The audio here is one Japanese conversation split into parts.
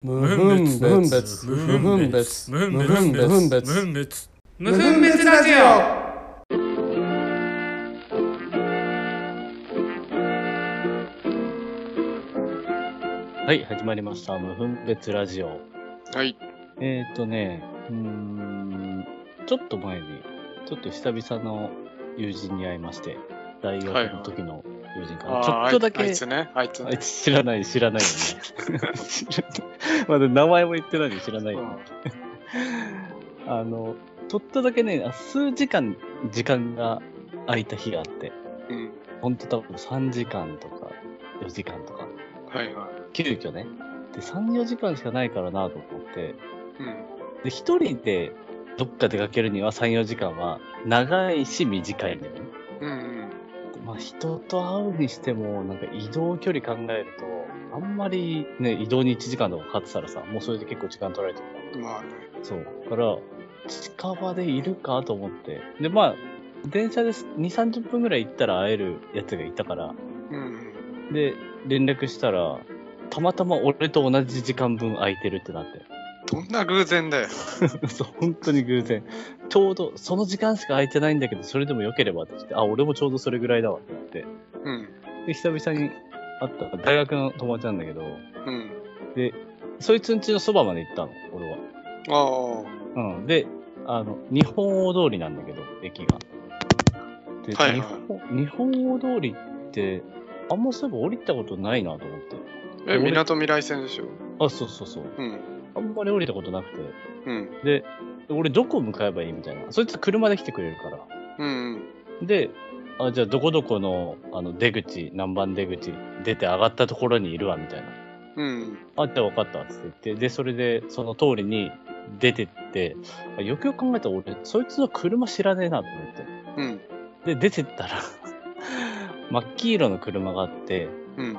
無分別。無分別。無分別。無分別。無分別。無分別無分別ラジオ。はい、始まりました。無分別ラジオ。はい。えっ、ー、とね、うーん、ちょっと前に、ちょっと久々の友人に会いまして、大学の時の友人から、ちょっとだけ、あいつね。あいつねあい。つ知らない、知らないよね。まだ名前も言ってないんで知らないよね。あの、ちょっとだけね、あ数時間、時間が空いた日があって、うん。ほんと多分3時間とか4時間とか、はいは急遽ね。で、3、4時間しかないからなと思って、い。うん。で、一人でどっか出かけるには3、4時間は長いし短いんだよね。うんうん。でまあ人と会うにしても、なんか移動距離考えると、あんまりね、移動に1時間とかかかってたらさ、もうそれで結構時間取られてるから。まあね。そう。だから、近場でいるかと思って。で、まあ、電車で2、30分ぐらい行ったら会えるやつがいたから、うんうん。で、連絡したら、たまたま俺と同じ時間分空いてるってなって。どんな偶然だよ。そう、本当に偶然。ちょうど、その時間しか空いてないんだけど、それでも良ければって言って、あ、俺もちょうどそれぐらいだわって言って。うん。で、久々に会った大学の友達なんだけど、うん。で、そいつん家のそばまで行ったの、俺は。ああ。うん。で、あの、日本大通りなんだけど、駅が。で、はいはい日本日本大通りって、あんまそういえば降りたことないなと思って。え、俺みなとみらい線でしょ。あ、そうそうそう。うん。あんまり降りたことなくて。うん。で、俺どこ向かえばいいみたいな。そいつ車で来てくれるから。うんうん。で、あ、じゃあどこどこのあの出口、何番出口出て上がったところにいるわ、みたいな。うん。あ、じゃあ分かった、つって言って。で、それでその通りに出てって、あよくよく考えたら俺、そいつの車知らねえなと思って。うん。で、出てったら、真っ黄色の車があって、うん。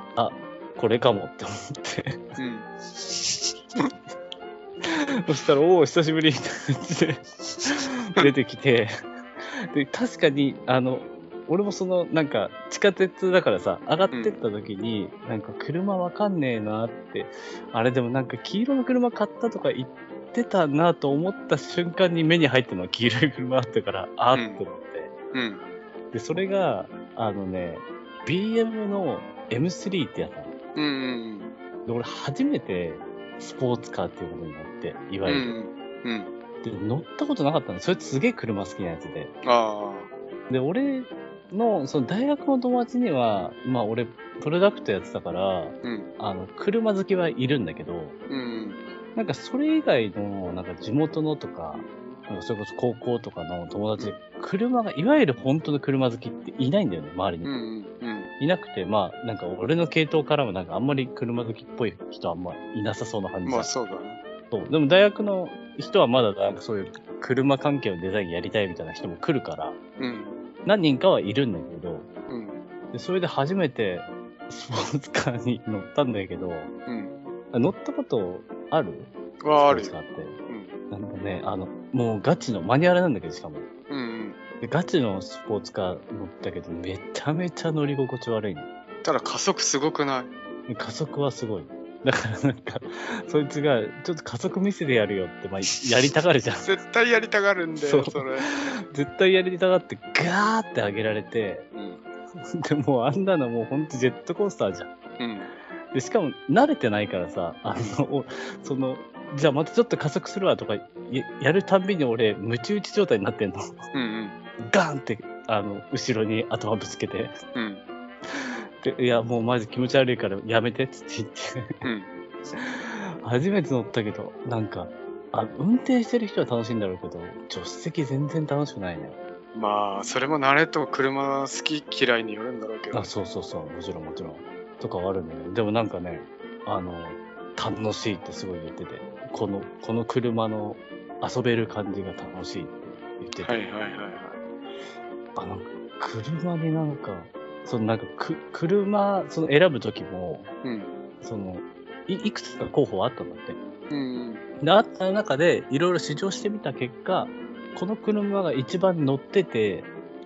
これかもって思って。うん。そしたら、おお、久しぶりみたいな感じで出てきて、で、確かに、あの、俺もその、なんか、地下鉄だからさ、上がってった時に、なんか車わかんねえなって、あれでもなんか黄色の車買ったとか言ってたなと思った瞬間に目に入ったのは黄色い車あったから、あーって思って。うん。で、それが、あのね、BM の M3 ってやつなのうんうん。で、俺初めてスポーツカーっていうものに乗って、いわゆる。うん。うん。で、乗ったことなかったの。それすげえ車好きなやつで。あで、俺の、その大学の友達には、まあ俺、プロダクトやってたから、あ。うん。あの、車好きはいるんだけど、うん。なんかそれ以外の、なんか地元のとか、なんかそれこそ高校とかの友達で、車が、いわゆる本当の車好きっていないんだよね、周りに。うん。うん。いなくて、まあ、なんか俺の系統からもなんかあんまり車好きっぽい人はあんまいなさそうな感じまあそうだね。そう。でも大学の人はまだなんかそういう車関係のデザインやりたいみたいな人も来るから、うん。何人かはいるんだけど、うん。でそれで初めてスポーツカーに乗ったんだけど、うん。あ乗ったことある？はあるよ。スポーツカーって。うん。なんかね、あの、もうガチのマニュアルなんだけど、しかも。ガチのスポーツカー乗ったけど、めちゃめちゃ乗り心地悪いの。ただ加速すごくない？加速はすごい。だからなんか、そいつが、ちょっと加速見せてやるよって、まあ、やりたがるじゃん。絶対やりたがるんだよ、そうそれ。絶対やりたがって、ガーって上げられて、うん。でもあんなのもうほんとジェットコースターじゃん。うん。で、しかも慣れてないからさ、あの、おその、じゃあまたちょっと加速するわとかややるたんびに俺、ムチ打ち状態になってんの。うん。ガーンって、あの、後ろに頭ぶつけて。うん。でいや、もうマジ気持ち悪いからやめてっつって言って。うん。初めて乗ったけど、なんか、あ運転してる人は楽しいんだろうけど、助手席全然楽しくないね。まあ、それも慣れと車好き嫌いによるんだろうけどあ、。そうそうそう、もちろんもちろん。とかはあるんだけど、でもなんかね、あの、楽しいってすごい言ってて、この、この車の遊べる感じが楽しいって言ってて、はいはいはいはい。あの、車になんか、そのなんかく、車、その選ぶときも、うん。そのい、いくつか候補あったんだって。うん。で、あった中で、いろいろ試乗してみた結果、この車が一番乗ってて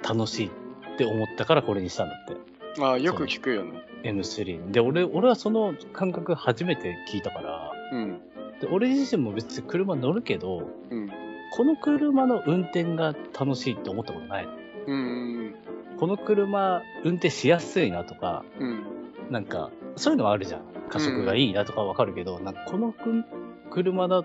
楽しいって思ったからこれにしたんだって。まあ、よく聞くよね。M3。で、俺、俺はその感覚初めて聞いたから、ううん。で、俺自身も別に車乗るけど、うん。この車の運転が楽しいって思ったことない。うん。この車運転しやすいなとか、うん。なんか、そういうのはあるじゃん。加速がいいなとかわかるけど、なんかこの車の、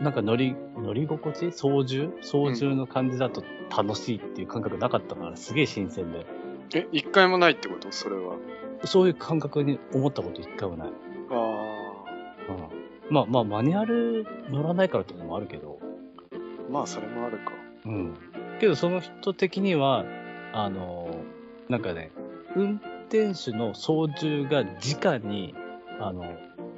なんか乗り、乗り心地操縦？操縦の感じだと楽しいっていう感覚なかったから、すげえ新鮮で。え、一回もないってこと？それは。そういう感覚に思ったこと一回もない。まあまあ、マニュアル乗らないからっていうのもあるけど、あ。まあ、それもあるか。うん。けどその人的には、あの、なんかね、運転手の操縦が直に、あの、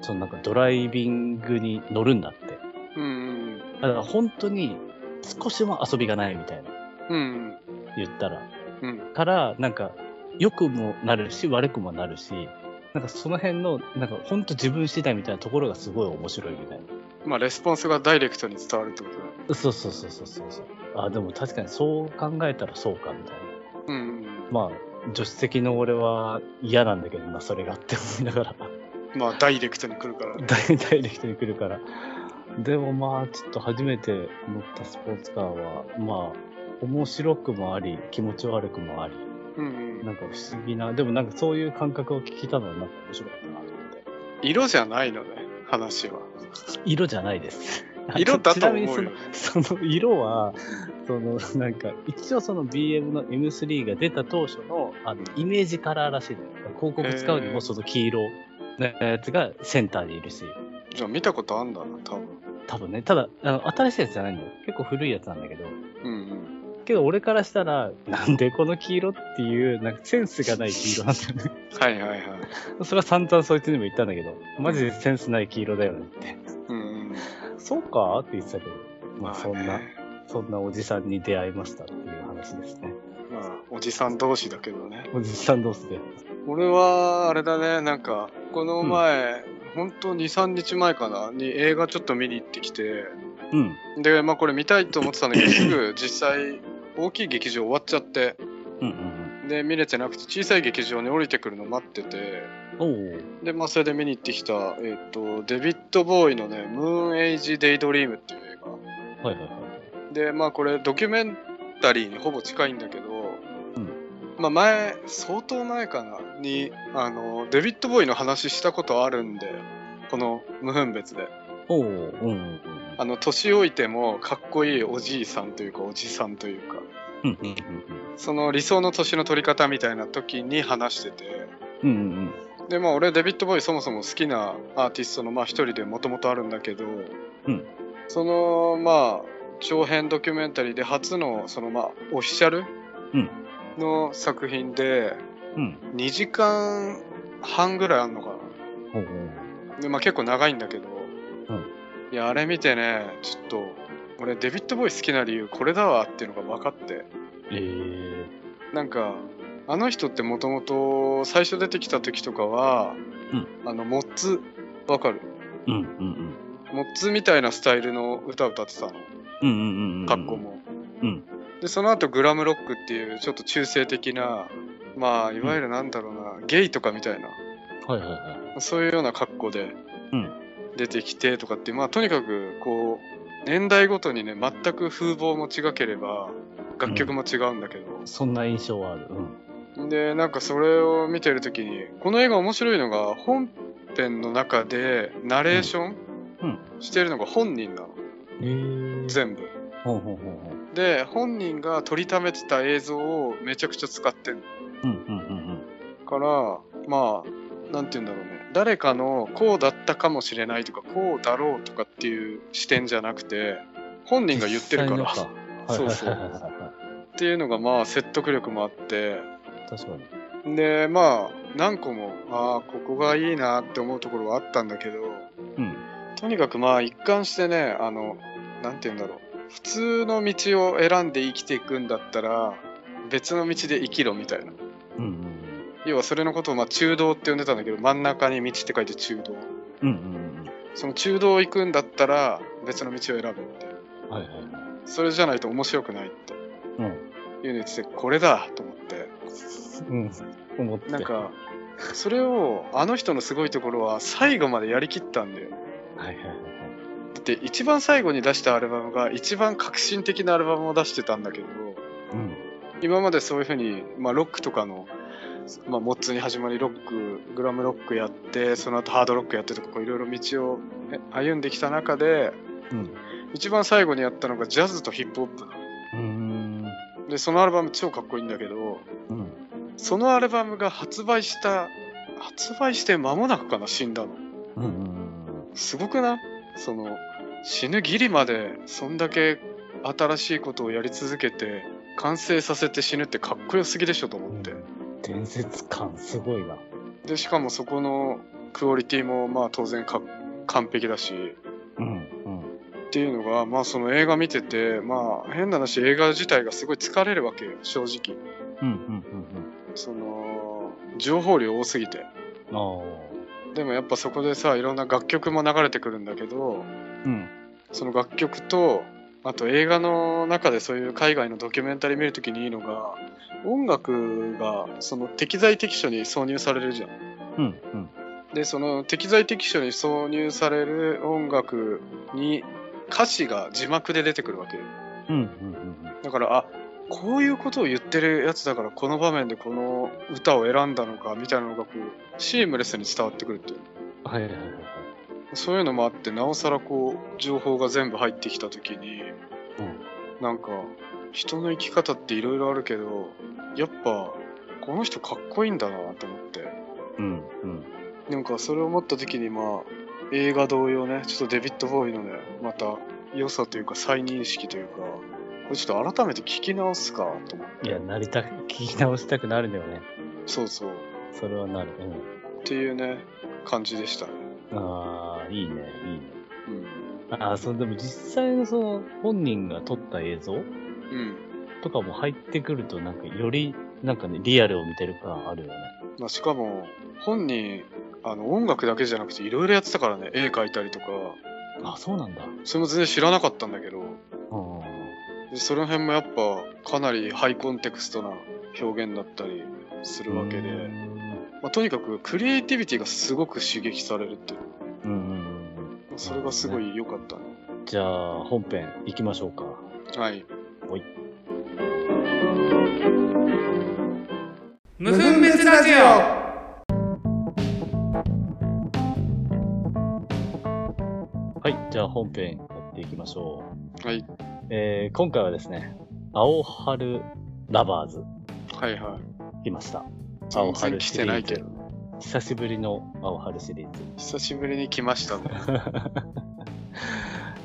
そのなんかドライビングに乗るんだって。うん。だから本当に少しも遊びがないみたいな、うん。言ったら。うん。から、なんか、良くもなるし、悪くもなるし、なんかその辺の、なんか本当自分次第みたいなところがすごい面白いみたいな。まあ、レスポンスがダイレクトに伝わるってことだ。そうそうそうそうそうそう。あ、でも確かにそう考えたらそうかみたいな。うん。まあ、助手席の俺は嫌なんだけどな、それがって思いながら、まあ、ダイレクトに来るからね。大ダイレクトに来るから。でもまあ、ちょっと初めて乗ったスポーツカーは、まあ、面白くもあり、気持ち悪くもあり、うん。なんか不思議な、でもなんかそういう感覚を聞いたのはなんか面白かったなと思って。色じゃないのね、話は。色じゃないです。色だとちなみ思うよにその、その色は、その、なんか、一応その BM の M3 が出た当初の、あの、イメージカラーらしいのよ。広告使うにもその黄色のやつがセンターにいるし、じゃあ見たことあんだな、多分。多分ね、ただ、あの新しいやつじゃないんだよ。結構古いやつなんだけど、うんうん。けど俺からしたら、なんでこの黄色っていう、なんかセンスがない黄色なんだよね。はいはいはい。それは散々そいつにも言ったんだけど、マジでセンスない黄色だよねって。うんうん。そうかって言ってたけど、まあそんな、ねそんなおじさんに出会いましたっていう話ですね。まあ、おじさん同士だけどね。おじさん同士で。俺は、あれだね、なんか、この前、ほんと2、3日前かな、に映画ちょっと見に行ってきて、うん。で、まあこれ見たいと思ってたんだけど、すぐ実際、大きい劇場終わっちゃって、うんうんで、見れてなくて、小さい劇場に降りてくるの待ってて。で、まあそれで見に行ってきた、えっ、と、デビッド・ボーイのね、ムーン・エイジ・デイ・ドリームっていう映画。はいはいはい。で、まあこれドキュメンタリーにほぼ近いんだけど、うんまあ前、相当前かな、に、あの、デビッド・ボーイの話したことあるんで、この無分別で。おお。うんうんうん。あの、年老いてもかっこいいおじいさんというか、おじさんというか、うんうんうんその理想の年の取り方みたいな時に話してて、うん。うんうんうん。で、まあ俺デビッド・ボーイそもそも好きなアーティストのまあ一人でもともとあるんだけど、うんそのまあ長編ドキュメンタリーで初のそのまあオフィシャルうんの作品でうん。2時間半ぐらいあんのかおお。な。で、まあ結構長いんだけど、うんいや、あれ見てね、ちょっと俺デビッド・ボーイ好きな理由これだわっていうのが分かって、ええなんか、あの人ってもともと最初出てきた時とかは、うんあの、モッツ、わかる？うんうんうん。モッツみたいなスタイルの歌歌ってたの。うんうんうんうん。格好。も。うん。で、その後グラムロックっていうちょっと中性的な、まあ、いわゆるなんだろうな、ゲイとかみたいな、はいはいはい。そういうような格好でうん出てきてとかってまあ、とにかく、こう、年代ごとにね、全く風貌も違ければ、楽曲も違うんだけど、そんな印象はある。うん。で、なんかそれを見てるときに、この映画面白いのが、本編の中でナレーション？うんしてるのが本人なの。ええ。全部。ほうほうほうほう。で、本人が撮りためてた映像をめちゃくちゃ使ってるうんうんうんから、まあ、なんて言うんだろうね。誰かのこうだったかもしれないとか、こうだろうとかっていう視点じゃなくて、本うん。人が言ってるから。実際のかそうそうはいはいはいはいはっていうのがまあ説得力もあって、い。確かに。で、まあ、何個も、ああ、ここがいいなって思うところはあったんだけど、うん。とにかくまあ一貫してね、あの、なんて言うんだろう。普通の道を選んで生きていくんだったら、別の道で生きろみたいな。うんうん要はそれのことをまあ中道って呼んでたんだけど、真ん中に道って書いて中道。うん。うんうんその中道行くんだったら、別の道を選べって。うん。はいはいはい。それじゃないと面白くないってうん。いうの言ってて、これだと思って。うん。思って。なんか、それを、あの人のすごいところは最後までやりきったんだよ。はいはいはい。だって一番最後に出したアルバムが一番革新的なアルバムを出してたんだけど、うん。今までそういうふうに、まあ、ロックとかの、まあ、モッツに始まりロックグラムロックやってその後ハードロックやってとかいろいろ道をね歩んできた中でうん。一番最後にやったのがジャズとヒップホップでそのアルバム超かっこいいんだけどうん。そのアルバムが発売した発売して間もなくかな死んだの。うんうん。すごくない？その死ぬギリまでそんだけ新しいことをやり続けて完成させて死ぬってかっこよすぎでしょと思って、伝説感すごいな。でしかもそこのクオリティもまあ当然か完璧だしうん。うん。っていうのがまあその映画見ててまあ変な話映画自体がすごい疲れるわけよ正直うんうんその情報量多すぎてでもやっぱそこでさいろんな楽曲も流れてくるんだけどあ。うん。その楽曲とあと映画の中でそういう海外のドキュメンタリー見るときにいいのが音楽がその適材適所に挿入されるじゃんうんうん。でその適材適所に挿入される音楽に歌詞が字幕で出てくるわけようんうんうんだからあこういうことを言ってるやつだからこの場面でこの歌を選んだのかみたいなのがこうシームレスに伝わってくるっていうはいはいはい。そういうのもあってなおさらこう情報が全部入ってきた時にうん。なんか人の生き方っていろいろあるけどやっぱこの人かっこいいんだなと思ってうんうん。なんかそれを思った時にまあ映画同様ねちょっとデビッド・ボーイのねまた良さというか再認識というかこれちょっと改めて聞き直すかと思っていや、なりたく、聞き直したくなるんだよね。そうそうそれはなる。っていうね感じでしたねうん。ああ、いいね、いいね。うんああ、そう、でも実際のその、本人が撮った映像うんとかも入ってくると、なんか、より、なんかね、リアルを見てる感あるよね。まあ、しかも本人あの音楽だけじゃなくていろいろやってたからね絵描いたりとかあ、そうなんだ。それも全然知らなかったんだけどうん。でその辺もやっぱかなりハイコンテクストな表現だったりするわけで、うんまあ、とにかくクリエイティビティがすごく刺激されるっていううんうんうん。それがすごい良かったねじゃあ、本編行きましょうか。はい無分別ラジオ。はい、じゃあ本編やっていきましょう。はい。えー、今回はですね、青春ラバーズ。はいはい。来ました。全然来てないけど。ね久しぶりの青春シリーズ。久しぶりに来ましたね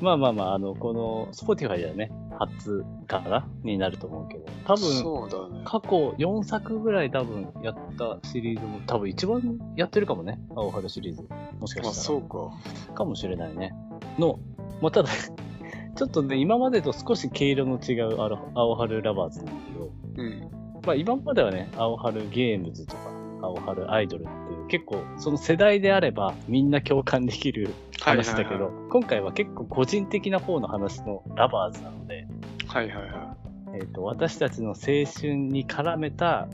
まあまあまあ、あの、この、Spotify ではね、初かなになると思うけど、多分、ね過去4作ぐらい多分やったシリーズも、多分一番やってるかもね、青春シリーズ。もしかまあしたら。そうかかもしれないね。の、まあただ、ちょっとね、今までと少し毛色の違う青春ラバーズなんだけど、うんまあ今まではね、青春ゲームズとか、青春アイドルって結構その世代であればみんな共感できる話だけど、はい。はいは今回は結構個人的な方の話のラバーズなので、はいはいはえっ、と、私たちの青春に絡めた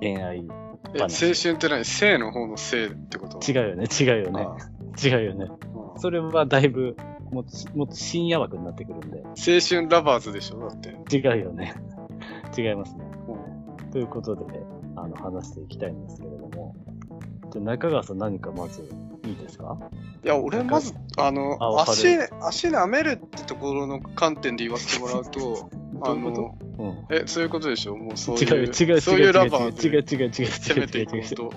恋愛。いえ青春って何？性の方の性ってこと？違うよね、違うよね。あ。違うよね。あそれはだいぶ、もう、もっと深夜枠になってくるんで、青春ラバーズでしょ？だって。違うよね。違いますね。うん。ということで、あの、話していきたいんですけれども、じゃあ中川さん何かまずいいですか？いや、俺まず、あの足、足舐めるってところの観点で言わせてもらうと、あ どういうこの、とうん。え、そういうことでしょ？もうそう違ういう、よ違う違うそういう違うラバー違うで違う違う違う攻めていこ違ううと、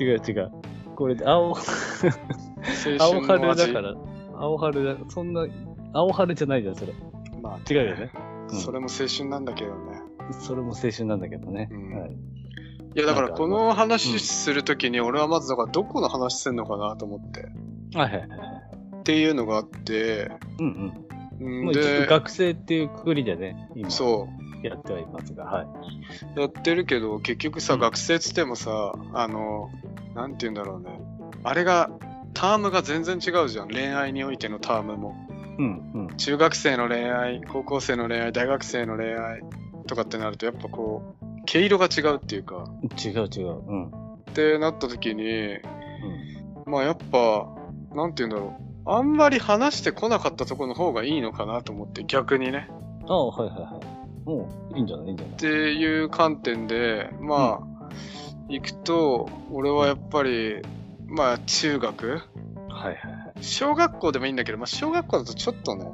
違う違う。これで青、青青春だから、青春だ、そんな、青春じゃないじゃん、それ。まあ、違うよね。うんそれも青春なんだけどね。それも青春なんだけどね。うんはい。いや、だからこの話するときに、俺はまず、だからどこの話すんのかなと思って。はいはいはい。っていうのがあって、うんうん。んで、学生っていうくくりでね、今、そう。やってはいますが、はい。やってるけど、結局さ、うん学生つってもさ、あの、なんて言うんだろうね。あれが、タームが全然違うじゃん。恋愛においてのタームも。うんうん。中学生の恋愛、高校生の恋愛、大学生の恋愛とかってなると、やっぱこう、毛色が違うっていうか、違う違う。うん。ってなった時に、まあやっぱ、なんて言うんだろう。あんまり話してこなかったところの方がいいのかなと思って、逆にね。ああ、はいはいはい。もう、いいんじゃない？いいんじゃない？っていう観点で、まあ、行くと、俺はやっぱり、まあ、中学はいはいはい。小学校でもいいんだけど、まあ、小学校だとちょっとね、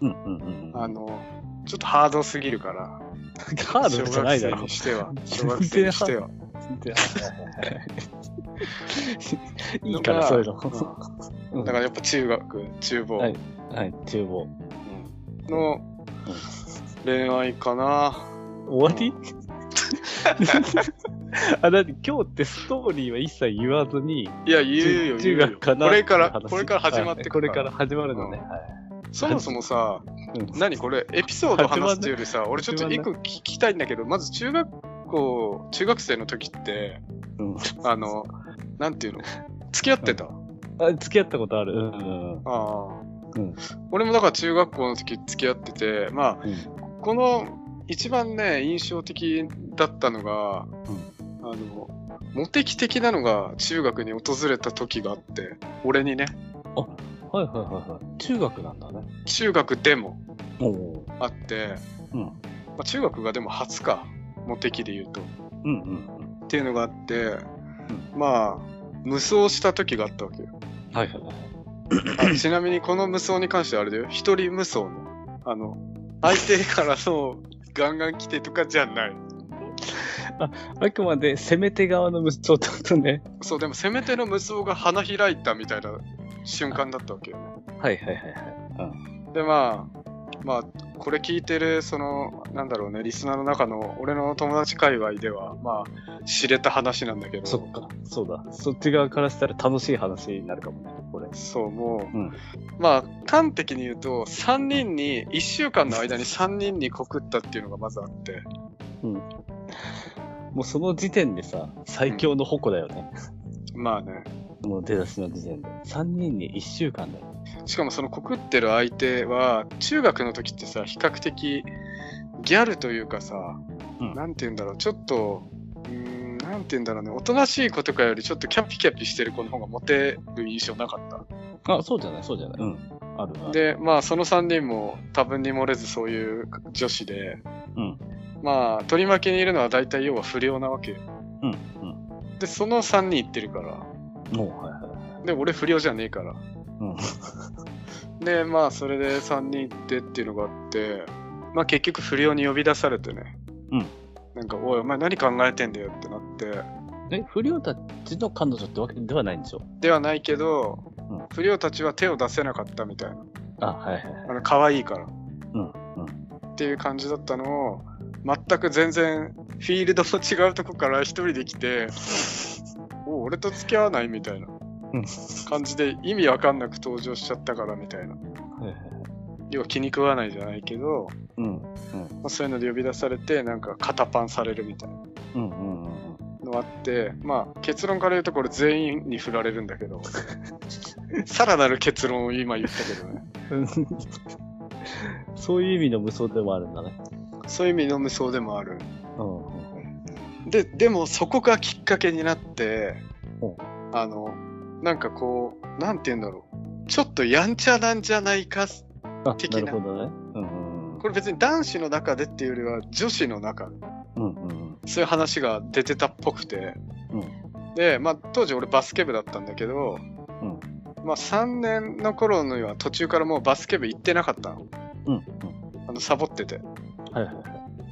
うんうんうん。あの、ちょっとハードすぎるから、ハードじゃないだろ。しては、小学生にしては。いいから、そういうの。だからやっぱ中学、中房はいはい、厨房。の恋愛かな。終わり？あ、だって今日ってストーリーは一切言わずに、いや、言うよ、言う中よ。学かなこれから、これから始まってくこれから始まるのね。そもそもさ、うん。何これ、エピソード話すっていうよりさ、俺ちょっと一個聞きたいんだけど、まず中学校、中学生の時って、うん。あの、なんていうの？付き合ってた、あ付き合ったことある。うんうんうん。ああ、うん。俺もだから中学校の時付き合ってて、まあ、うん。この一番ね、印象的だったのが、あの、モテ期的なのが中学に訪れた時があって、俺にね、はいはいはいはい。中学なんだね。中学でも。あって、うん。まあ、中学がでも初か、モテ期で言うと。うんうんっていうのがあって、まあ、無双した時があったわけよ。うん。はいはいはい。あちなみにこの無双に関してはあれだよ。一人無双の。あの、相手からのガンガン来てとかじゃない。あくまで攻め手側の息子ってことね。そう、でも攻め手の無双が花開いたみたいな瞬間だったわけよね。はいはいはいはい。で、まあ、まあ、これ聞いてる、その、なんだろうね、リスナーの中の俺の友達界隈では、まあ、知れた話なんだけど、そっか、そうだ。そっち側からしたら楽しい話になるかもね、これ。そう、もう、うんまあ、端的に言うと、3人に、1週間の間に3人に告ったっていうのがまずあって、もうその時点でさ、最強の矛だよね。まあね、もう出だしの時点で。3人に1週間だよ。しかもその告ってる相手は、中学の時ってさ、比較的、ギャルというかさ、うんなんて言うんだろう、ちょっと、うーん、なんて言うんだろうね、おとなしい子とかよりちょっとキャピキャピしてる子の方がモテる印象なかった？あ、そうじゃない、そうじゃない。うん。あるな。、で、まあ、その3人も多分に漏れずそういう女子で、うん。まあ、取り巻きにいるのは大体要は不良なわけよ。うん。うん。で、その3人行ってるから。で、俺不良じゃねえから。うん。で、まあ、それで3人行ってっていうのがあって、まあ結局不良に呼び出されてね。うん。なんか、おい、お前何考えてんだよってなって。え、不良たちの彼女ってわけではないんでしょ？ではないけど、うん不良たちは手を出せなかったみたいな。あ、はいはいはい。あの、可愛いから。うん。うん。っていう感じだったのを、全く全然、フィールドも違うとこから一人で来て、お俺と付き合わないみたいなうん感じで意味わかんなく登場しちゃったからみたいな。要は気に食わないじゃないけど、うん。うん。まあ、そういうので呼び出されて、なんか肩パンされるみたいなうんうんうんのあって、まあ結論から言うとこれ全員に振られるんだけど、さらなる結論を今言ったけどね。うん。そういう意味の無双でもあるんだね。そういう意味の無双でもある。うん。で、でもそこがきっかけになってうん、あの、なんかこう、なんて言うんだろう。ちょっとやんちゃなんじゃないか。あ、的ななるほどね。うんうんこれ別に男子の中でっていうよりは女子の中で、うん。うんうんそういう話が出てたっぽくて。うん。で、まあ当時俺バスケ部だったんだけど、うんまあ3年の頃には途中からもうバスケ部行ってなかったの。うん。うん。あの、サボってて。はいはいは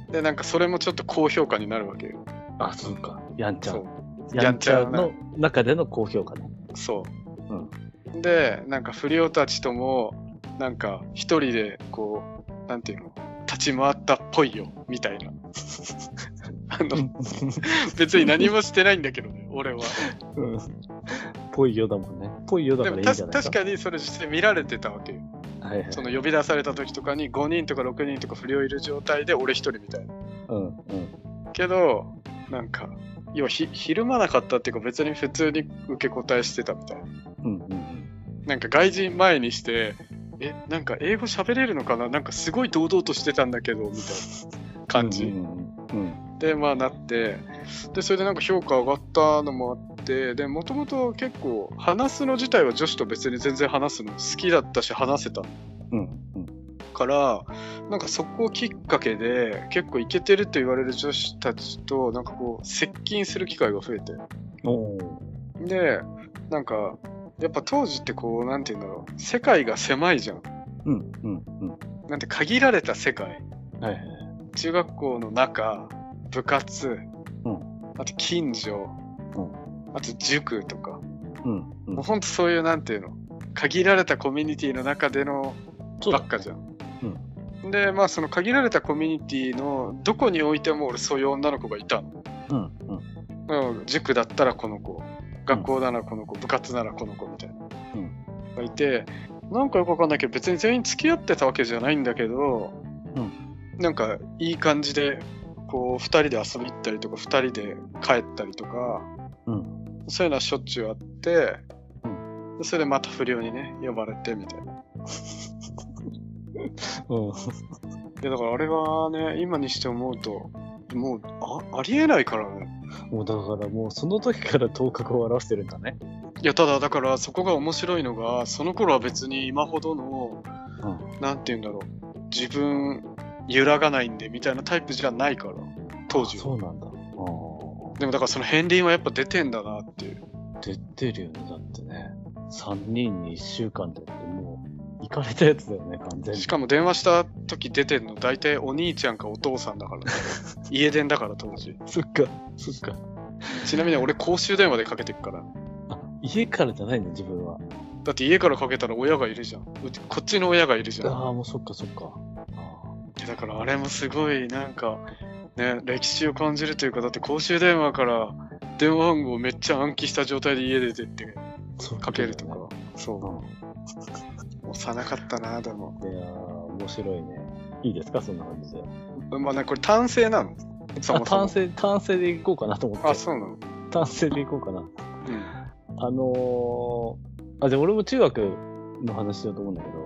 い。で、なんかそれもちょっと高評価になるわけよ。あ、そうか。やんちゃそ。う。やんちゃの中での高評価ね。そう。で、なんか不良たちとも、なんか一人でこう、なんていうの、立ち回ったっぽいよ、みたいな。あの、別に何もしてないんだけどね、俺は。うん。ぽいよだもんね。ぽいよだからいいんじゃないた確かにそれ実際見られてたわけよ。はいはい。その呼び出された時とかに5人とか6人とか不良いる状態で俺一人みたいな。うんうん。けど、なんか、要はひひるまなかったっていうか別に普通に受け答えしてたみたいな。うんうんなんか外人前にして、え、なんか英語喋れるのかな？なんかすごい堂々としてたんだけど、みたいな感じ。うんうんうん。で、まあなって、で、それでなんか評価上がったのもあっって、で、もともと結構、話すの自体は女子と別に全然話すの好きだったし、話せたうん。うん。から、なんかそこをきっかけで、結構イケてると言われる女子たちと、なんかこう、接近する機会が増えて。で、なんか、やっぱ当時ってこう、なんて言うんだろう、世界が狭いじゃん。うん。うん。うん。なんて限られた世界。はいはい。中学校の中、部活、うんあと近所、うんあと塾とか、うん。うんもうほんとそういうなんていうの、限られたコミュニティの中でのばっかじゃん。で、まあその限られたコミュニティのどこにおいても俺そういう女の子がいたの。うん。うん。うん塾だったらこの子、学校ならこの子、部活ならこの子みたいな。うんがいて、なんかよくわかんないけど別に全員付き合ってたわけじゃないんだけど、なんかいい感じで、こう二人で遊び行ったりとか、二人で帰ったりとか、うん。そういうのはしょっちゅうあって、うでそれでまた不良にね、呼ばれてみたいな。うん。いやだからあれはね、今にして思うと、もうあありえないからね。もうだからもうその時から頭角を表してるんだね。いや、ただだからそこが面白いのが、その頃は別に今ほどの、うん。なんて言うんだろう、自分揺らがないんでみたいなタイプじゃないから、当時は。そうなんだ。でもだからその片鱗はやっぱ出てんだなっていう。出てるよね、だってね。3人に1週間でってもう、行かれたやつだよね、完全に。しかも電話した時出てんの大体お兄ちゃんかお父さんだから、ね、家電だから当時。そっか、そっか。ちなみに俺公衆電話でかけてくから。あ、家からじゃないの、自分は。だって家からかけたら親がいるじゃん。うちこっちの親がいるじゃん。ああ、もうそっか、そっか。だからあれもすごいなんか、ね、歴史を感じるというか、だって公衆電話から電話番号めっちゃ暗記した状態で家出てってかけるとか。そうう。ん。幼かったな、でも。いやー、面白いね。いいですか、そんな感じで？まあね、これ単性なの？そあ、もそも単。性、単性で行こうかなと思って。あ、そうなの？単性で行こうかな。うん。あのー、あ、じゃあ俺も中学の話しようと思うんだけど、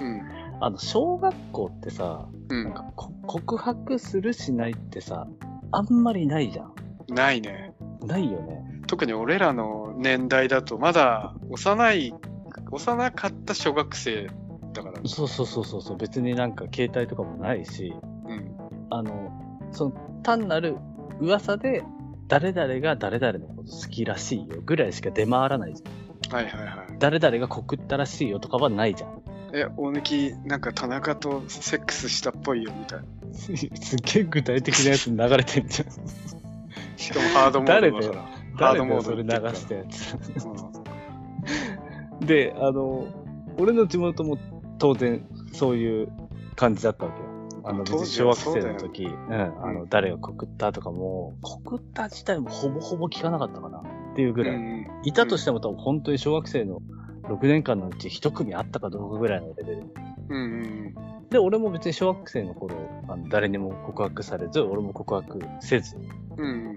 うん。あの、小学校ってさ、うん。なんかこ告白するしないってさ、あんまりないじゃん。ないね。ないよね。特に俺らの年代だと、まだ幼い、幼かった小学生だから。そうそうそうそうそう、別になんか携帯とかもないし、うん。あの、その単なる噂で、誰々が誰々のこと好きらしいよぐらいしか出回らないじゃん。はいはいはい。誰々が告ったらしいよとかはないじゃん。え、大貫、なんか田中とセックスしたっぽいよみたいな。すっげえ具体的なやつ流れてんじゃん。しかもハードモードだから。ハードモーよそれ流したやつ。るからで、あの、俺の地元も当然そういう感じだったわけよ。あの、別当に小学生の時、うん、あの、誰が告ったとかも、告った自体もほぼほぼ聞かなかったかなっていうぐうん。らい。うんいたとしても多分本当に小学生の6年間のうち一組あったかどうかぐらいのレベル。うんうんで、俺も別に小学生の頃、あの誰にも告白されず、俺も告白せずうん。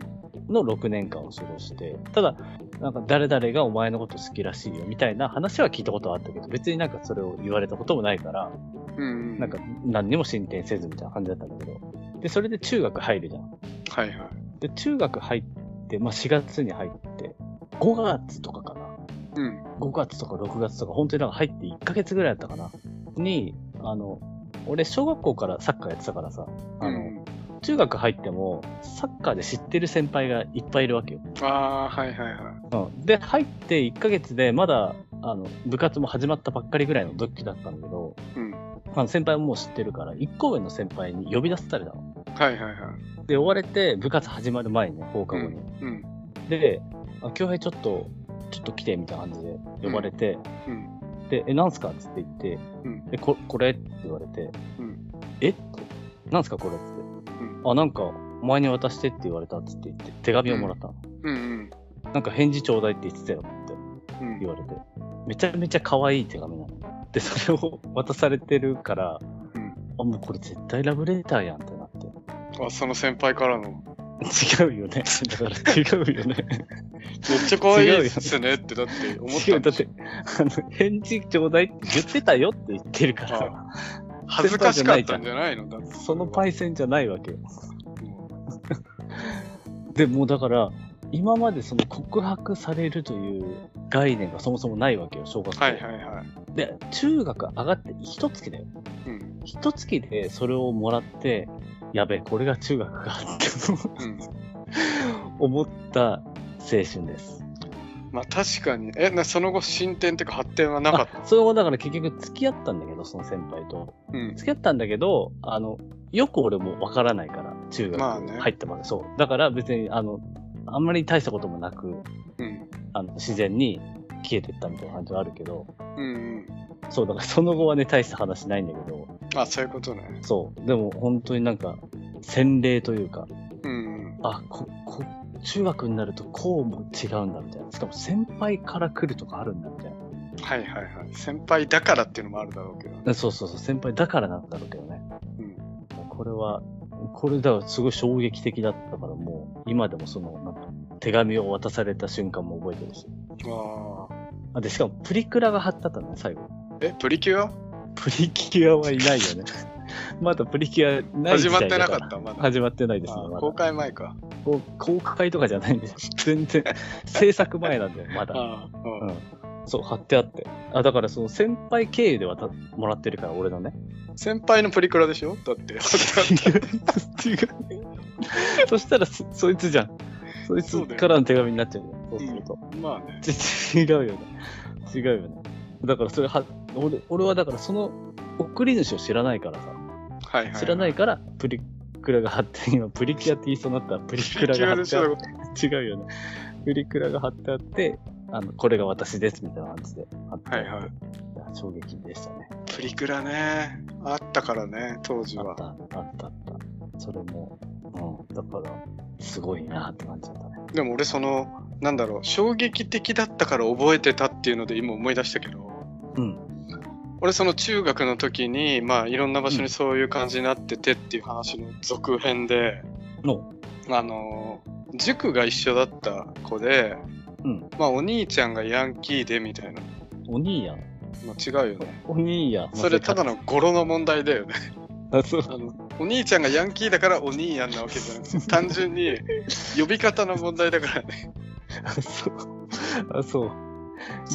うんの6年間を過ごして、ただ、なんか誰々がお前のこと好きらしいよみたいな話は聞いたことはあったけど、別になんかそれを言われたこともないから、うん。うん。なんか何にも進展せずみたいな感じだったんだけど、で、それで中学入るじゃん。はいはい。で、中学入って、まあ4月に入って、5月とかかな。うん。5月とか6月とか、本当になんか入って1ヶ月ぐらいだったかな。に、あの、俺、小学校からサッカーやってたからさ、あの、うん中学入っても、サッカーで知ってる先輩がいっぱいいるわけよ。ああ、はいはいはい。うん。で、入って1ヶ月で、まだ、あの、部活も始まったばっかりぐらいの時だったんだけど、うん。あの先輩ももう知ってるから、1個上の先輩に呼び出されたの。はいはいはい。で、追われて、部活始まる前にね、放課後に。うん。で、あ、京平ちょっと、ちょっと来て、みたいな感じで呼ばれて、うん。で、え、なんすか？っつって言って、うん。え、ここれ？って言われて、うん。え？なんすかこれ？って。あ、なんか、お前に渡してって言われたっつって言って、手紙をもらったの。うん。なんか返事ちょうだいって言ってたよってうん。言われて、めちゃめちゃ可愛い手紙なの。で、それを渡されてるから、うんあ、もうこれ絶対ラブレターやんってなって。あ、その先輩からの。違うよね。だから違うよね。めっちゃ可愛いですねってだって思っ違う、だたんでしょって、あの、返事ちょうだいって言ってたよって言ってるから、恥ずかしかったんじゃないの？だって。そのパイセンじゃないわけよ。うんで、もうだから、今までその告白されるという概念がそもそもないわけよ、小学校。はいはいはい。で、中学上がって一月だよ。うん。一月でそれをもらって、やべえ、これが中学かってうん。思った青春です。まあ確かに。え、なその後進展っていうか発展はなかっあその後だから結局付き合ったんだけど、その先輩と。た。うん。付き合ったんだけど、あの、よく俺もわからないから、中学入ったまで、そう。だから別に、あの、あんまり大したこともなく、うん。あの、自然に消えてったみたいな感じはあるけど、うんうん。そう、だからその後はね、大した話ないんだけど、あ、そういうことね。そう。でも本当になんか、洗礼というか、うんうん。あ、こ、こ、中学になるとこうも違うんだみたいな。しかも先輩から来るとかあるんだみたいはいはいはい。先輩だからっていうのもあるだろうけどね。な。そうそうそう、先輩だからなんだろうけどね。うん。これは、これだからすごい衝撃的だったからもう、今でもその、なんか、手紙を渡された瞬間も覚えてるし。ああ、で、しかもプリクラが貼ってたんだね、最後。ーえ、プリキュア？プリキュアはいないよね。まだプリキュアない時始まってなかったまだ。始まってないですね、ま公開前か。こう公開とかじゃないんで、全然、制作前なんだよ、まだ。うんうん。そう、貼ってあって。あ、だからその先輩経由で渡もらってるから、俺のね。先輩のプリクラでしょ？だって。違う。そしたらそ、そいつじゃん。そいつからの手紙になっちゃうよ。そうすると。まあね。ち違うよね。違うよね。だからそれは、俺、俺はだからその送り主を知らないからさ。はいはい。知らないから、プリクラが貼って、今プリキュアって言いそうになったらプリクラが貼っあって違うよね。プリクラが貼ってあって、あの、これが私ですみたいな感じで貼ってあって。はいはい衝撃でしたね。プリクラね。あったからね、当時はあっ。た、あった、あった。それも、うん、だから、すごいなって感じだったね。でも俺その、なんだろう、衝撃的だったから覚えてたっていうので今思い出したけど、うん。俺その中学の時に、まあいろんな場所にそういう感じになっててっていう話の続編で、の、あのー、塾が一緒だった子で、うん。まあお兄ちゃんがヤンキーでみたいな。お兄やん。まあ違うよね。お兄やん。それただの語呂の問題だよね。あ、そう。あの、お兄ちゃんがヤンキーだからお兄やんなわけじゃなくて、単純に呼び方の問題だからね。あ、そう。あ、そう。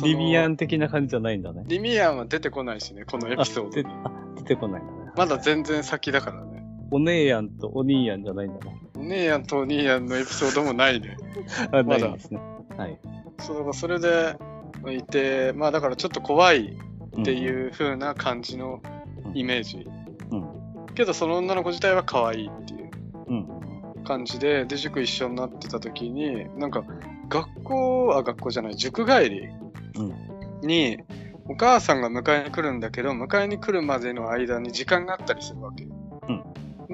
リミアン的な感じじゃないんだね。リミアンは出てこないしね、このエピソード出てこないんだね。まだ全然先だからね。お姉やんとお兄やんじゃないんだね。お姉やんとお兄やんのエピソードもないね。あ、まだないですね。はい。そうそれでいて、まあだからちょっと怖いっっていう風な感じのイメージ。うん。けどその女の子自体は可愛いっていううん。感じで、で、塾一緒になってた時に、なんか学校、あ、学校じゃない、塾帰りうん。に、お母さんが迎えに来るんだけど、迎えに来るまでの間に時間があったりするわけ。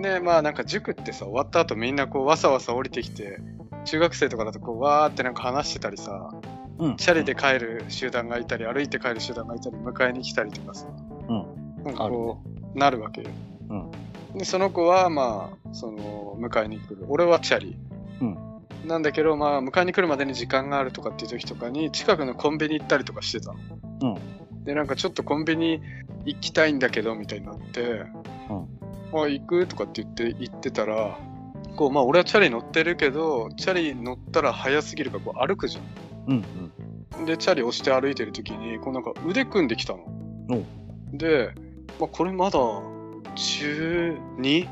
で、まあなんか塾ってさ、終わった後みんなこうわさわさ降りてきて、中学生とかだとこうわーってなんか話してたりさ、うん。チャリで帰る集団がいたり、歩いて帰る集団がいたり、迎えに来たりとかさ、うん。なんかこう、なるわけよ。うん。で、その子はまあ、その、迎えに来る。俺はチャリ。うん。なんだけど、まあ、迎えに来るまでに時間があるとかっていう時とかに、近くのコンビニ行ったりとかしてたの。うん。で、なんかちょっとコンビニ行きたいんだけど、みたいになって、あ、行く？とかって言って行ってたら、こう、まあ、俺はチャリ乗ってるけど、チャリ乗ったら早すぎるから、こう歩くじゃうん。うん。ん。で、チャリ押して歩いてる時に、こうなんか腕組んできたの。で、まあ、これまだ、中 2?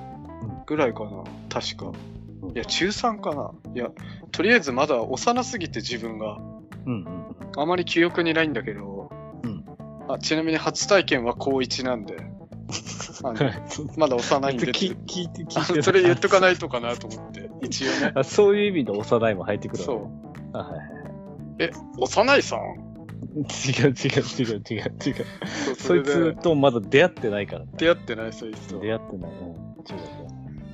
ぐらいかな確か。うんいや、中3かないや、とりあえずまだ幼すぎて自分が。うん。うん。あまり記憶にないんだけど、うんあちなみに初体験は高1なんで、まだ幼いんで聞聞いて、聞あいて。それ言っとかないとかなと思って、一応ね。あ、そういう意味で幼いも入ってくるわそう。あ、はいはい。え、幼いさん？違う違う違う違う違う。そいつとまだ出会ってないからね。出会ってない、そいつと。出会ってない。うん。違う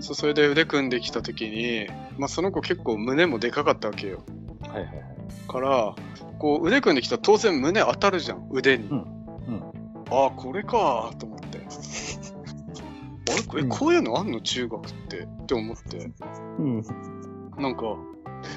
そうそれで腕組んできた時に、まあ、その子結構胸もでかかったわけよ。はいはいはい。から、こう腕組んできたら当然胸当たるじゃん、腕に。うんうんああ、これかと思って。あれ？これ、うんこういうのあんの？中学ってって思って。うん。なんか、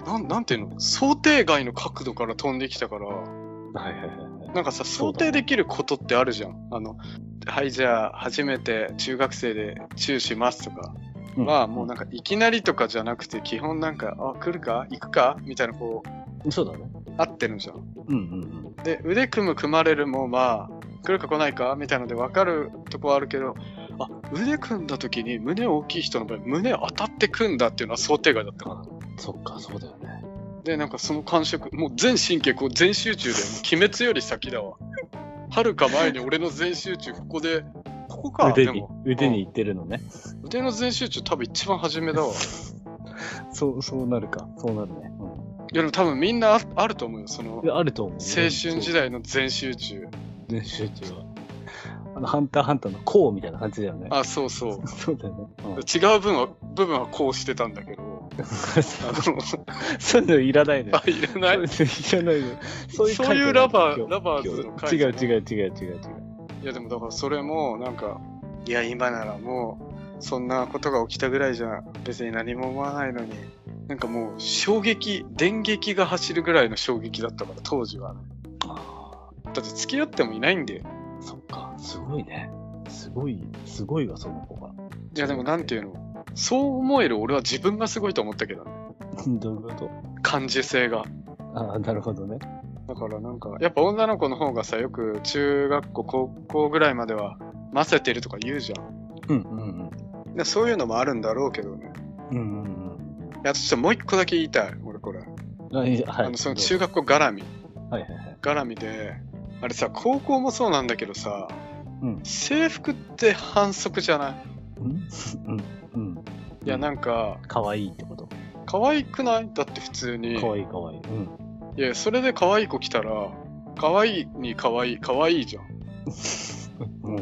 なんなんていうの？想定外の角度から飛んできたから、はいはいはいはい。なんかさ、想定できることってあるじゃん。あの、はい、じゃあ、初めて中学生でチューしますとか、は、もうなんかいきなりとかじゃなくて、基本なんか、あ、来るか？行くか？みたいな、こう、そうだね。合ってるじゃん。うんうんで、腕組む組まれるも、まあ、来るか来ないか？みたいので分かるとこはあるけど、あ、腕組んだ時に胸大きい人の場合、胸当たって組んだっていうのは想定外だったから。うん。そっか、そうだよね。で、なんかその感触、もう全神経、こう全集中で、もう鬼滅より先だわ。はるか前に俺の全集中、ここで、ここか、腕に腕にいってるのね。腕の全集中多分一番初めだわ。そう、そうなるか。そうなるね。いやでも多分みんなああると思うよ、そのあると思う。青春時代の全集中。全集中は。あの、ハンターハンターのこうみたいな感じだよね。あ、そうそう。そうだよね。うん違う分は、部分はこうしてたんだけど、そういうのいらないのよあ、。いらない？そういらないのよ。そういうラバー、ラバーズの違回う違う違う違う違う。いやでもだからそれもなんか、いや今ならもう、そんなことが起きたぐらいじゃ別に何も思わないのに、なんかもう衝撃、電撃が走るぐらいの衝撃だったから当時はね。あだって付き合ってもいないんで。あ、そっか。すごいね。すごい、すごいわ、その子が。いやでもなんていうの？そう思える俺は自分がすごいと思ったけどね。どういうこと？感受性が。ああ、なるほどね。だからなんか、やっぱ女の子の方がさ、よく中学校、高校ぐらいまでは、ませてるとか言うじゃん。うんうんでそういうのもあるんだろうけどね。うん。うんうんいや、ちょっともう一個だけ言いたい、俺これ。はい。あの、その中学校絡み。はいはいはい。絡みで、あれさ、高校もそうなんだけどさ、うん制服って反則じゃない？うん？うんうん。いや、なんか、かわいいってこと？可愛くない？だって普通に。かわいいかわいい。うん。いや、それで可愛い子来たら、可愛いに可愛い、可愛いじゃん。うん。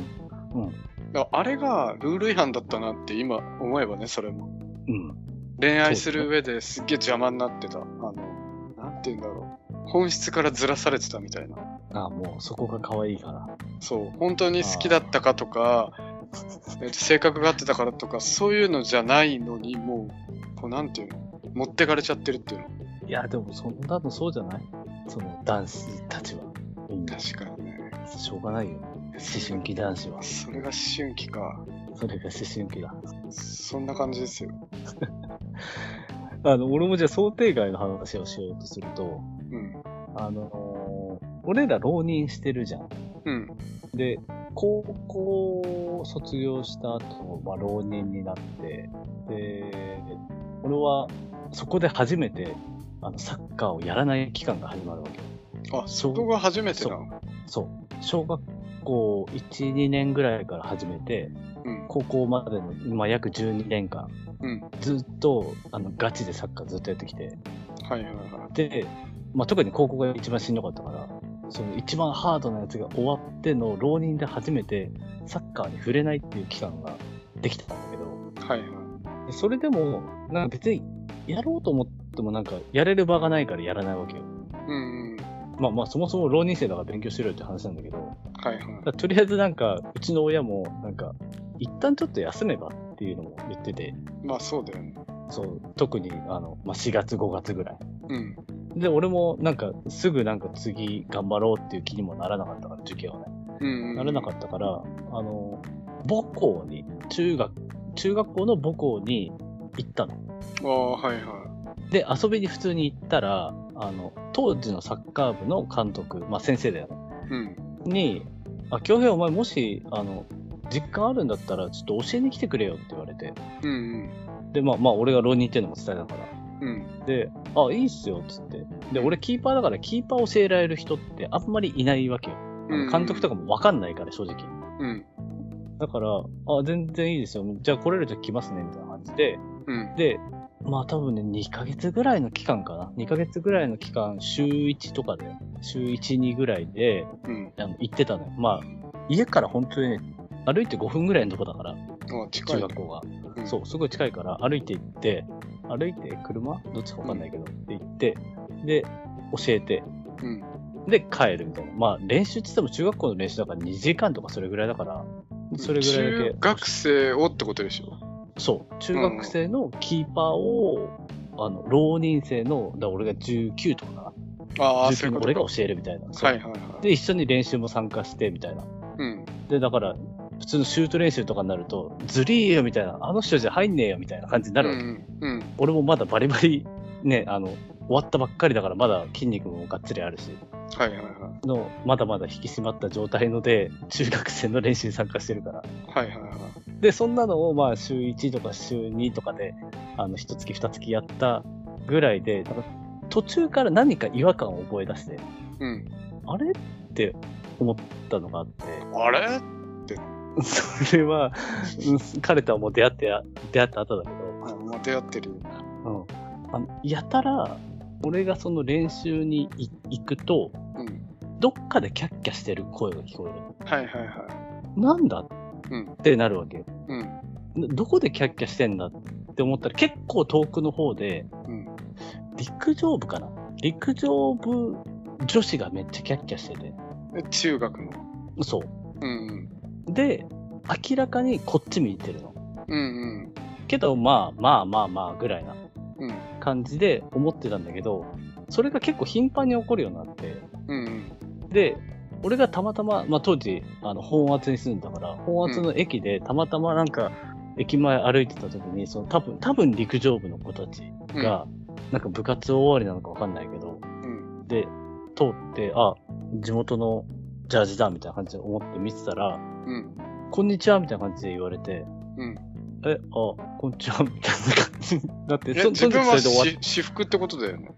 だからあれがルール違反だったなって今思えばね、それも。うん。恋愛する上ですっげえ邪魔になってた。あの、なんて言うんだろう。本質からずらされてたみたいな。ああ、もうそこがかわいいから。そう。本当に好きだったかとか、えっと性格が合ってたからとか、そういうのじゃないのに、もう、こうなんていうの？持ってかれちゃってるっていうの。いや、でもそんなのそうじゃない？その男子たちは。確かにね。しょうがないよ。思春期男子は。それが思春期か。それが思春期だ。そんな感じですよ。あの、俺もじゃあ想定外の話をしようとすると、うん。あのー俺ら浪人してるじゃん。うん。で、高校を卒業した後、まあ、浪人になって、で、俺はそこで初めて、あの、サッカーをやらない期間が始まるわけ。あ、そこが初めてなのそう。小学校1、2年ぐらいから始めて、うん。高校までの、まあ、約12年間、うん。ずっと、あの、ガチでサッカーずっとやってきて、はいはいはで、まあ、特に高校が一番しんどかったから、その一番ハードなやつが終わっての浪人で初めてサッカーに触れないっていう期間ができたんだけど、い。はいはい。でそれでも、なんか別にやろうと思ってもなんかやれる場がないからやらないわけよ。うんうん。まあまあそもそも浪人生だから勉強しろよって話なんだけど、はいはいとりあえずなんかうちの親もなんか一旦ちょっと休めばっていうのも言ってて、まあそうだよね。そう、特にあの、まあ、4月5月ぐらい。うん。で、俺もなんかすぐなんか次頑張ろうっていう気にもならなかったから、受験はね。うん、うん。ならなかったから、あの、母校に、中学、中学校の母校に行ったの。ああ、はいはで、遊びに普通に行ったら、あの、当時のサッカー部の監督、まあ先生だよね。い。うん。に、あ、京平お前もし、あの、実感あるんだったらちょっと教えに来てくれよって言われて。うんで、まあまあ俺が浪人っていうのも伝えたから。うん。うん。で、あ、いいっすよ、つって。で、俺キーパーだからキーパー教えられる人ってあんまりいないわけよ。あの監督とかもわかんないから、正直。うん。だから、あ、全然いいですよ。じゃあ来れるとき来ますね、みたいな感じで。うん。で、まあ多分ね、2ヶ月ぐらいの期間かな。2ヶ月ぐらいの期間、週1とかで、週1、2ぐらいで、うん。あの行ってたのよ。まあ、家から本当にね、歩いて5分ぐらいのとこだから。中学校が。うんそう、すごい近いから、歩いて行って、歩いて車？どっちかわかんないけど、で行って、で、教えて、うん。で、帰るみたいな。まあ、練習って言っても中学校の練習だから2時間とかそれぐらいだから、それぐらいだけ中。学生をってことでしょ？そう、中学生のキーパーを、あの、浪人生の、だ俺が19とか。ああ、そう19いうことか。の俺が教えるみたいな。はいはいはい。で、一緒に練習も参加して、みたいな。うん。で、だから、普通のシュート練習とかになると、ずりーよみたいな、あの人じゃ入んねえよみたいな感じになるわけ。うん。うん。俺もまだバリバリ、ね、あの、終わったばっかりだからまだ筋肉もがっつりあるし、はいはいはい。の、まだまだ引き締まった状態ので、中学生の練習に参加してるから。はいはいはい。で、そんなのをまあ週1とか週2とかで、あの、一月二月やったぐらいで、なんか途中から何か違和感を覚え出して、うん。あれって思ったのがあって、あれそれは、うん彼とはもう出会ってや、出会った後だけど、あもう出会ってるよ。うん。あのやたら、俺がその練習にい行くと、うん。どっかでキャッキャしてる声が聞こえる。はいはいはい。なんだ？うんってなるわけよ。うん。どこでキャッキャしてんだって思ったら結構遠くの方で、うん。陸上部かな？陸上部女子がめっちゃキャッキャしてて。え中学の？そうんう。で、明らかにこっち見てるの。うん。うんけど、まあまあまあまあぐらいなうん。うん。感じで思ってたんだけど、それが結構頻繁に起こるようになって、うん。で、俺がたまたま、まあ当時、あの、本圧に住んだから、本圧の駅でたまたまなんか、駅前歩いてた時に、その多分、多分陸上部の子たちが、なんか部活終わりなのかわかんないけど、うん。で、通って、あ、地元のジャージだみたいな感じで思って見てたら、うん。こんにちはみたいな感じで言われて、うん。え、あ、こんにちはみたいな感じになって、え、そ自分は私服ってことだよね。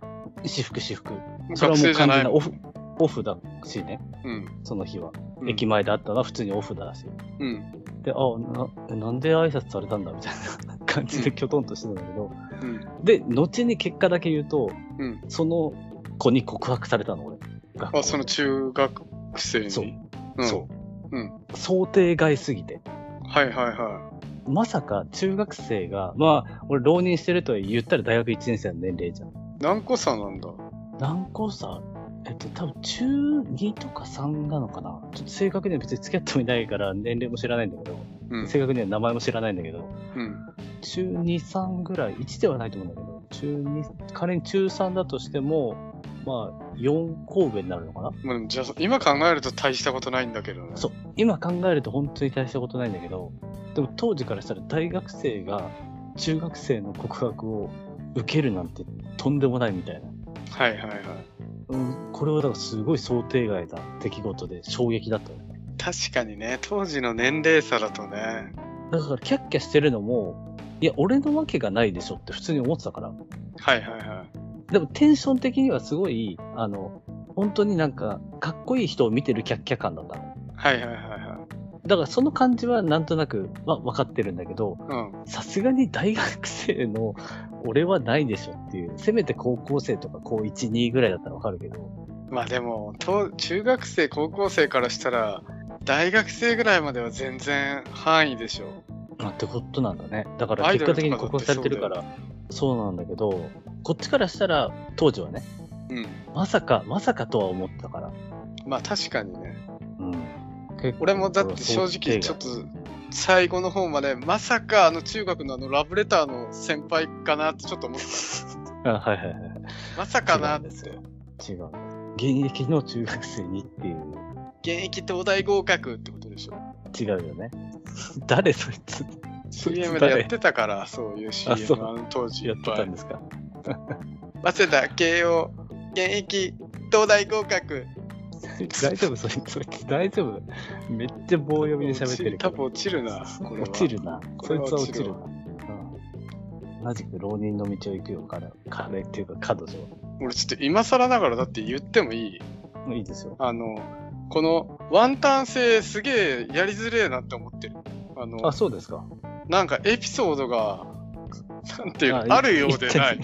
私服、私服。それはもう。完全なオフ、オフだしね、うん。その日は。うん駅前であったのは普通にオフだし。うん。で、あ、な、えなんで挨拶されたんだみたいな感じできょとんとしてたんだけど、うん。で、後に結果だけ言うと、うん。その子に告白されたの、俺。あ、その中学生に？そう。うん。そう。うん。想定外すぎて。はいはいはまさか中学生が、まあ、俺浪人してると言ったら大学1年生の年齢じゃん。い。何個差なんだ？何個差？えっと、多分中2とか3なのかな？ちょっと正確には別に付き合ってもいないから年齢も知らないんだけど、うん。正確には名前も知らないんだけど、うん。中2、3ぐらい、1ではないと思うんだけど、中2、仮に中3だとしても、まあ、4神戸になるのかな？まあ、じゃあ、今考えると大したことないんだけどね。そう。今考えると本当に大したことないんだけど、でも当時からしたら大学生が中学生の告白を受けるなんてとんでもないみたいな。はいはいはい。うん、これはだからすごい想定外な出来事で衝撃だったよね。確かにね、当時の年齢差だとね。だからキャッキャしてるのも、いや、俺のわけがないでしょって普通に思ってたから。はいはいはい。でもテンション的にはすごい、あの、本当になんか、かっこいい人を見てるキャッキャ感だったはいはいはい。だからその感じはなんとなくは分かってるんだけど、うん。さすがに大学生の俺はないでしょっていう。せめて高校生とか高1、2ぐらいだったら分かるけど。まあでも、と中学生、高校生からしたら、大学生ぐらいまでは全然範囲でしょ。あってことなんだね。だから結果的に告とかだって白されてるから、そうなんだけど、こっちからしたら当時はね、うん。まさか、まさかとは思ってたから。まあ確かにね。俺もだって正直ちょっと最後の方までまさかあの中学のあのラブレターの先輩かなってちょっと思ってあはいはいはい。た。まさかなって違う。現役の中学生にっていう。現役東大合格ってことでしょ。違うよね。誰そいつ？CM でやってたから、そういう CM あの当時いやっってたんですか？早稲田慶応現役東大合格 大丈夫そいつそいつ大丈夫めっちゃ棒読みで喋ってる。多分落ちるなこれは落ちるな。そいつは落ちるな。うん。同じく浪人の道を行くよ、彼。彼っていうか、彼女。俺ちょっと今更ながらだって言ってもいい？いいですよ。あのこのワンタン性すげえやりづれえなって思ってるあのあ、そうですか。なんかエピソードがなんていうのああるようでない。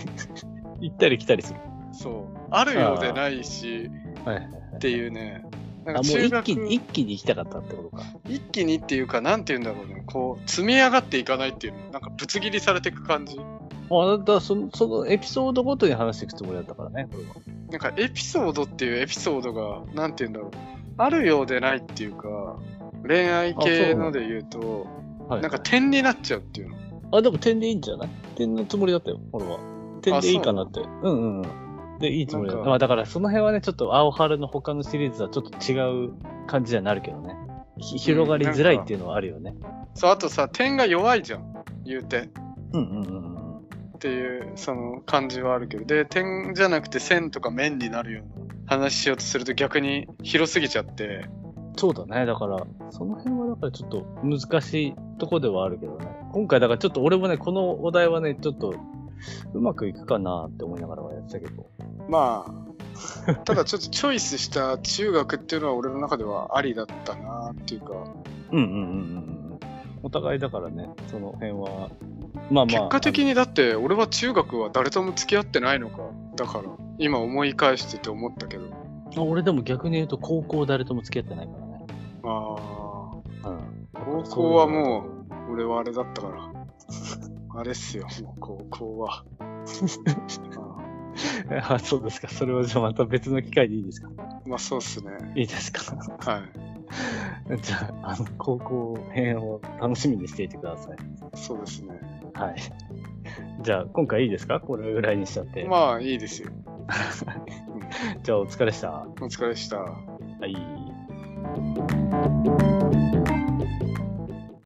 行ったり来たりする。そうあるようでないしはい。っていうねなんあ、かもう一気に、一気に行きたかったってことか。一気にっていうかなんていうんだろうねこう積み上がっていかないっていうのなんかぶつ切りされていく感じあ、だからその、そのエピソードごとに話していくつもりだったからね、これは。なんかエピソードっていうエピソードが、なんて言うんだろう。あるようでないっていうか、恋愛系ので言うと、はい。なんか点になっちゃうっていうの。あ、でも点でいいんじゃない？点のつもりだったよ、俺は。点でいいかなって。うんうんうん。で、いいつもりだまあだからその辺はね、ちょっと青春の他のシリーズはちょっと違う感じにはなるけどね。ひ広がりづらいっていうのはあるよね。そう、あとさ、点が弱いじゃん。言うて。うんうんうんうん。っていう、その感じはあるけど。で、点じゃなくて線とか面になるような話しようとすると逆に広すぎちゃって、そうだね。だから、その辺はだからちょっと難しいとこではあるけどね。今回だからちょっと俺もね、このお題はね、ちょっとうまくいくかなって思いながらはやってたけど。まあ、ただちょっとチョイスした中学っていうのは俺の中ではありだったなっていうか、うんうんうんうんうん。お互いだからね、その辺は、まあまあ。結果的にだって俺は中学は誰とも付き合ってないのか。だから、今思い返してて思ったけど。俺でも逆に言うと高校誰とも付き合ってないからね。ああ、うん。高校はもう、俺はあれだったから。あれっすよ、もう高校は。あ あ、そうですか。それはじゃあまた別の機会でいいですか？あまあそうっすね。いいですか？はい。じゃあ、あの、高校編を楽しみにしていてください。そうですね。はい。じゃあ、今回いいですか？これぐらいにしちゃって。まあいいですよ。じゃあ、お疲れした。お疲れでした。はい。